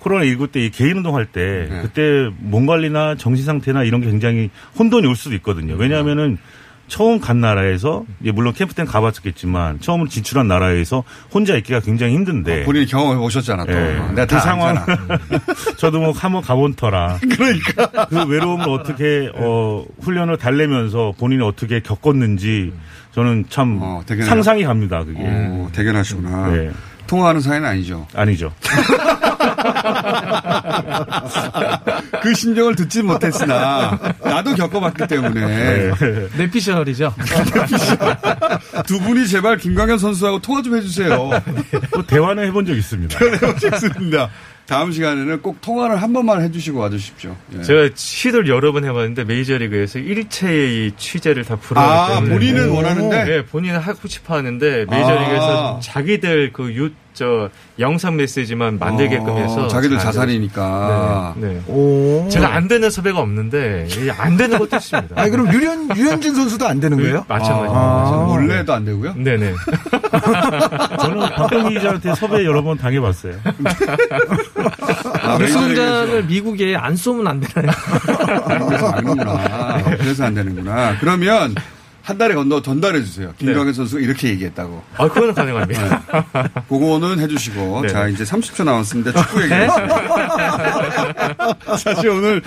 코로나 19 때 이 개인 운동할 때 네. 그때 몸 관리나 정신 상태나 이런 게 굉장히 혼돈이 올 수도 있거든요. 왜냐하면은 처음 간 나라에서 이제 물론 캠프 때는 가봤었겠지만 처음으로 진출한 나라에서 혼자 있기가 굉장히 힘든데 본인이 경험해 보셨잖아 또. 예. 내가 그다 상황. 저도 뭐 한번 가본 터라 그러니까 그 외로움을 어떻게 어 훈련을 달래면서 본인이 어떻게 겪었는지 저는 참 대견해요. 상상이 갑니다 그게 어, 대견하시구나. 네. 통화하는 사이는 아니죠. 아니죠. 그 심정을 듣지 못했으나 나도 겪어봤기 때문에 내피셜이죠. 두 분이 제발 김광현 선수하고 통화 좀 해주세요. 또 대화는 해본 적 있습니다. 좋습니다. 다음 시간에는 꼭 통화를 한 번만 해주시고 와주십시오. 예. 제가 시도를 여러 번 해봤는데 메이저리그에서 일체의 이 취재를 다 아, 불허하기 때문에 본인은 원하는데? 네, 본인은 하고 싶어 하는데 메이저리그에서 아. 자기들 그 유, 저 영상 메시지만 만들게끔 어, 해서 자기들 잘안 자산이니까. 네. 네. 제가 안 되는 섭외가 없는데 안 되는 것도 있습니다. 아니 그럼 유현 유현진 선수도 안 되는 거예요? 마찬가지. 아. 원래도 안 되고요? 네네. 저는 박병기 기자한테 섭외 여러 번 당해봤어요. 아, 뉴스 메이저리그에서. 공장을 미국에 안 쏘면 안 되나요? 그래서 안 되는구나. 그래서 안 되는구나. 그러면 한 달에 건너 전달해 주세요. 김광현 선수가 이렇게 얘기했다고. 아, 그거는 가능합니다. 그거는 해주시고. 네. 자, 이제 30초 남았습니다. 축구 얘기. 사실 오늘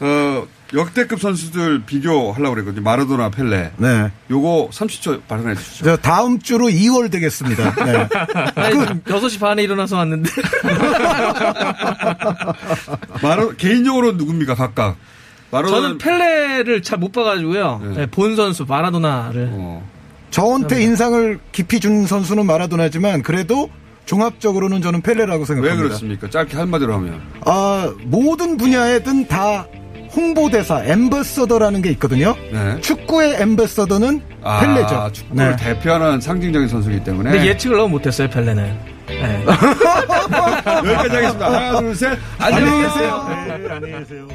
어, 역대급 선수들 비교하려고 그랬거든요. 마라도나 펠레. 네. 요거 30초 발언해 주시죠. 저 다음 주로 2월 되겠습니다. 네. 아니, 지금 6시 반에 일어나서 왔는데. 마라, 개인적으로 누굽니까, 각각? 마라도나 저는 펠레를 잘 못 봐가지고요. 네, 본 선수 마라도나를. 저한테 인상을 깊이 준 선수는 마라도나지만 그래도 종합적으로는 저는 펠레라고 왜 생각합니다. 그렇습니까? 짧게 한마디로 하면. 아, 모든 분야에든 다 홍보대사, 엠버서더라는 게 있거든요. 네. 축구의 엠버서더는 아, 펠레죠. 축구를 네. 대표하는 상징적인 선수이기 때문에. 근데 예측을 너무 못했어요, 펠레는. 네. 여기까지 하겠습니다. 하나, 둘, 셋. 안녕히 계세요. 네, 안녕히 계세요.